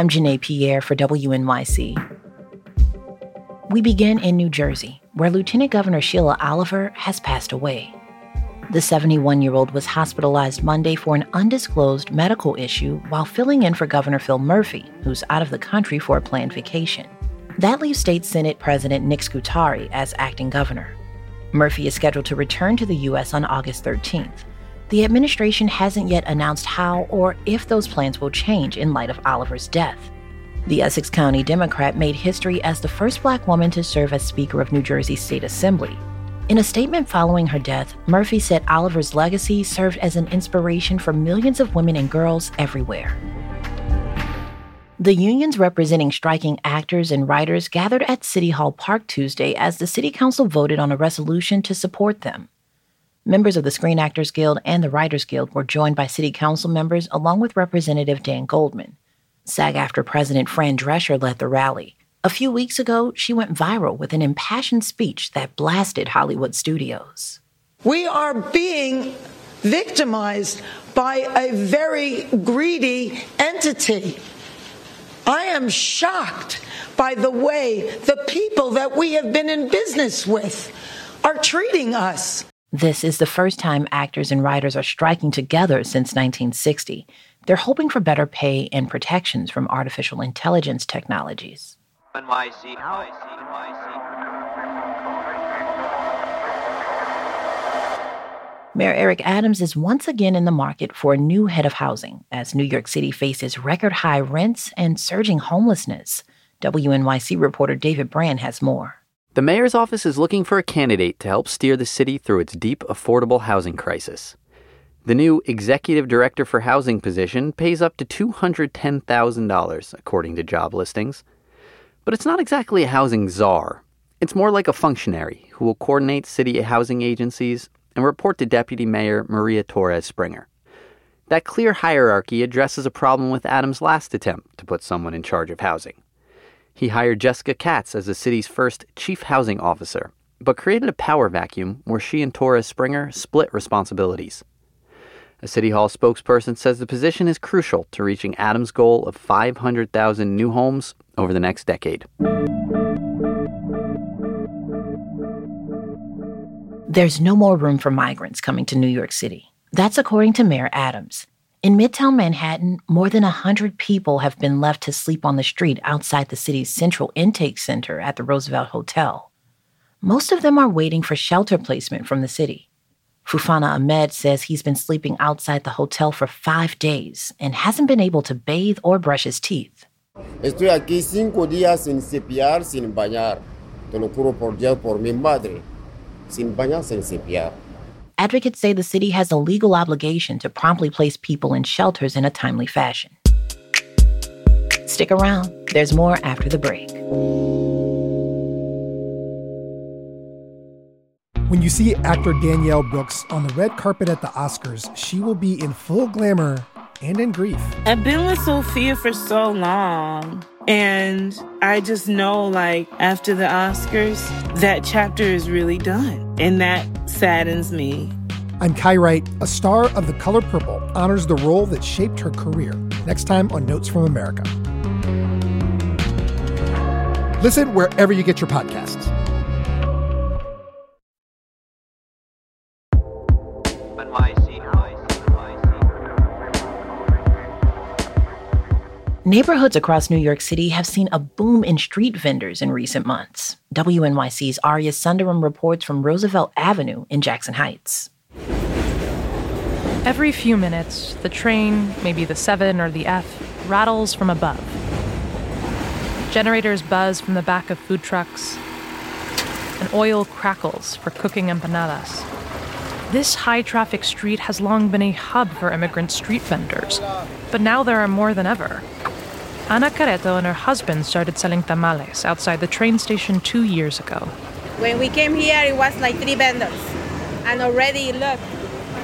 I'm Janae Pierre for WNYC. We begin in New Jersey, where Lieutenant Governor Sheila Oliver has passed away. The 71 year old was hospitalized Monday for an undisclosed medical issue while filling in for Governor Phil Murphy, who's out of the country for a planned vacation. That leaves State Senate President Nick Scutari as acting governor. Murphy is scheduled to return to the U.S. on August 13th. The administration hasn't yet announced how or if those plans will change in light of Oliver's death. The Essex County Democrat made history as the first black woman to serve as Speaker of New Jersey's State Assembly. In a statement following her death, Murphy said Oliver's legacy served as an inspiration for millions of women and girls everywhere. The unions representing striking actors and writers gathered at City Hall Park Tuesday as the City Council voted on a resolution to support them. Members of the Screen Actors Guild and the Writers Guild were joined by City Council members along with Representative Dan Goldman. SAG AFTRA President Fran Drescher led the rally. A few weeks ago, she went viral with an impassioned speech that blasted Hollywood studios. We are being victimized by a very greedy entity. I am shocked by the way the people that we have been in business with are treating us. This is the first time actors and writers are striking together since 1960. They're hoping for better pay and protections from artificial intelligence technologies. NYC, NYC, NYC. Mayor Eric Adams is once again in the market for a new head of housing as New York City faces record high rents and surging homelessness. WNYC reporter David Brand has more. The mayor's office is looking for a candidate to help steer the city through its deep affordable housing crisis. The new executive director for housing position pays up to $210,000, according to job listings. But it's not exactly a housing czar. It's more like a functionary who will coordinate city housing agencies and report to Deputy Mayor Maria Torres Springer. That clear hierarchy addresses a problem with Adams' last attempt to put someone in charge of housing. He hired Jessica Katz as the city's first chief housing officer, but created a power vacuum where she and Torres Springer split responsibilities. A City Hall spokesperson says the position is crucial to reaching Adams' goal of 500,000 new homes over the next decade. There's no more room for migrants coming to New York City. That's according to Mayor Adams. In Midtown Manhattan, more than 100 people have been left to sleep on the street outside the city's central intake center at the Roosevelt Hotel. Most of them are waiting for shelter placement from the city. Fufana Ahmed says he's been sleeping outside the hotel for five days and hasn't been able to bathe or brush his teeth. Estoy aquí cinco días sin cepillar, sin bañar. Te lo juro por Dios, por mi madre. Sin bañar, sin cepillar. Advocates say the city has a legal obligation to promptly place people in shelters in a timely fashion. Stick around, there's more after the break. When you see actor Danielle Brooks on the red carpet at the Oscars, she will be in full glamour and in grief. I've been with Sophia for so long. And I just know, like, after the Oscars, that chapter is really done. And that saddens me. I'm Kai Wright. A star of The Color Purple honors the role that shaped her career. Next time on Notes from America. Listen wherever you get your podcasts. Neighborhoods across New York City have seen a boom in street vendors in recent months. WNYC's Arya Sundaram reports from Roosevelt Avenue in Jackson Heights. Every few minutes, the train, maybe the 7 or the F, rattles from above. Generators buzz from the back of food trucks, and oil crackles for cooking empanadas. This high traffic street has long been a hub for immigrant street vendors, but now there are more than ever. Ana Careto and her husband started selling tamales outside the train station two years ago. When we came here, it was like three vendors, and already look,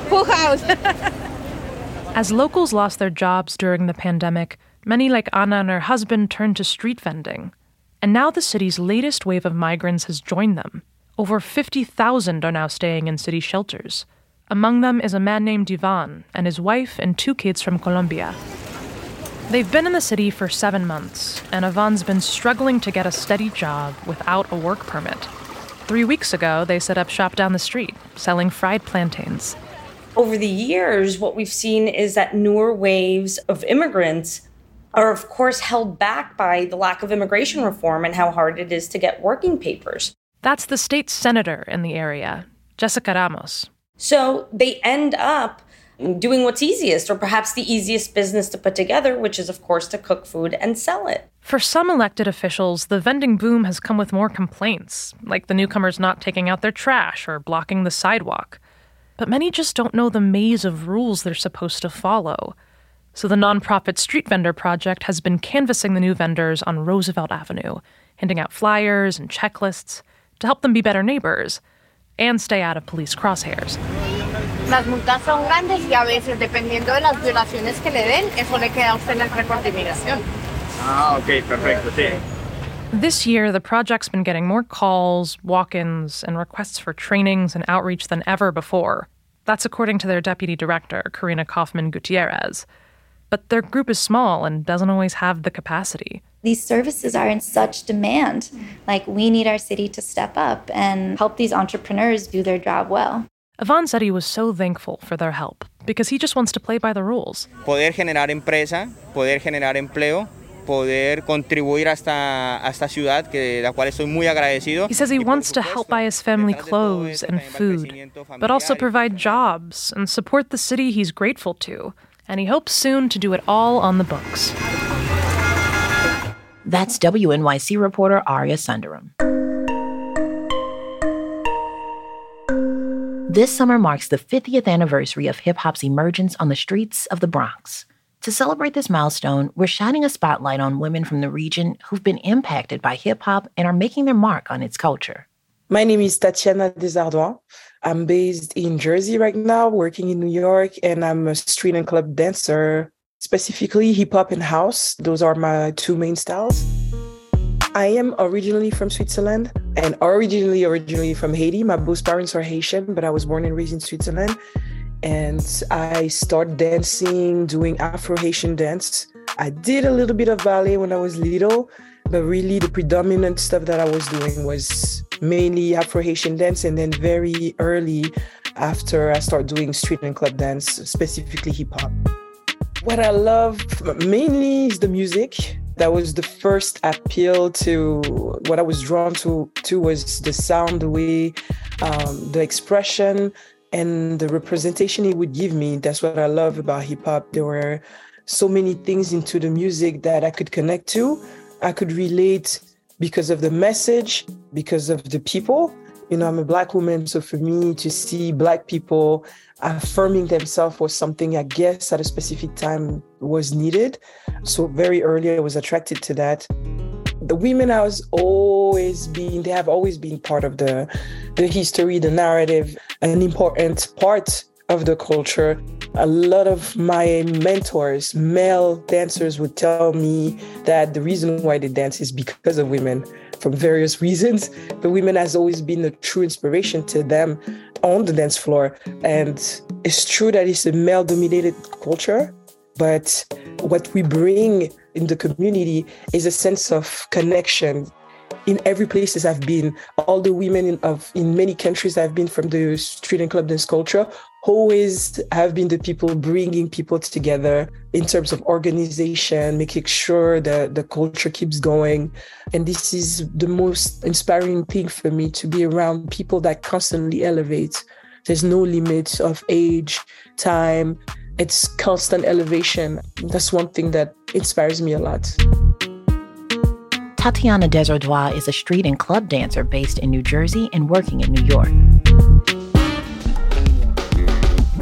full house. As locals lost their jobs during the pandemic, many like Ana and her husband turned to street vending. And now the city's latest wave of migrants has joined them. Over 50,000 are now staying in city shelters. Among them is a man named Ivan and his wife and two kids from Colombia. They've been in the city for seven months, and Ivan's been struggling to get a steady job without a work permit. Three weeks ago, they set up shop down the street, selling fried plantains. Over the years, what we've seen is that newer waves of immigrants are, of course, held back by the lack of immigration reform and how hard it is to get working papers. That's the state senator in the area, Jessica Ramos. So they end up doing what's easiest, or perhaps the easiest business to put together, which is, of course, to cook food and sell it. For some elected officials, the vending boom has come with more complaints, like the newcomers not taking out their trash or blocking the sidewalk. But many just don't know the maze of rules they're supposed to follow. So the nonprofit Street Vendor Project has been canvassing the new vendors on Roosevelt Avenue, handing out flyers and checklists to help them be better neighbors and stay out of police crosshairs. Las multas son grandes y a veces, dependiendo de las violaciones que le den, eso le queda a usted en el récord de inmigración. Ah, ok, perfecto, sí. This year, the project's been getting more calls, walk ins, and requests for trainings and outreach than ever before. That's according to their deputy director, Carina Kaufman Gutierrez. But their group is small and doesn't always have the capacity these services are in such demand. Like, we need our city to step up and help these entrepreneurs do their job well. Ivan said he was so thankful for their help because he just wants to play by the rules. Poder generar empresa, poder generar empleo, poder contribuir a esta, a esta ciudad, que, la cual estoy muy agradecido. He says he wants to help buy his family clothes and food, but also provide jobs and support the city he's grateful to. And he hopes soon to do it all on the books. That's WNYC reporter Arya Sundaram. This summer marks the 50th anniversary of hip hop's emergence on the streets of the Bronx. To celebrate this milestone, we're shining a spotlight on women from the region who've been impacted by hip hop and are making their mark on its culture. My name is Tatiana Desardouin. I'm based in Jersey right now, working in New York, and I'm a street and club dancer specifically hip hop and house. Those are my two main styles. I am originally from Switzerland and originally originally from Haiti. My both parents are Haitian, but I was born and raised in Switzerland. And I started dancing, doing Afro Haitian dance. I did a little bit of ballet when I was little, but really the predominant stuff that I was doing was mainly Afro Haitian dance. And then very early after I started doing street and club dance, specifically hip hop. What I love mainly is the music. That was the first appeal to what I was drawn to. To was the sound, the way, um, the expression, and the representation it would give me. That's what I love about hip hop. There were so many things into the music that I could connect to. I could relate because of the message, because of the people. You know, I'm a black woman, so for me to see black people affirming themselves was something I guess at a specific time was needed. So very early I was attracted to that. The women I was always being they have always been part of the the history, the narrative, an important part of the culture. A lot of my mentors, male dancers, would tell me that the reason why they dance is because of women from various reasons. But women has always been a true inspiration to them on the dance floor. And it's true that it's a male dominated culture, but what we bring in the community is a sense of connection. In every places I've been, all the women in, of in many countries I've been from the street and club dance culture always have been the people bringing people together in terms of organization, making sure that the culture keeps going. And this is the most inspiring thing for me to be around people that constantly elevate. There's no limit of age, time. It's constant elevation. That's one thing that inspires me a lot. Tatiana Desardouin is a street and club dancer based in New Jersey and working in New York.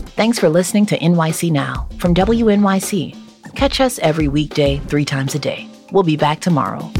Thanks for listening to NYC Now from WNYC. Catch us every weekday, three times a day. We'll be back tomorrow.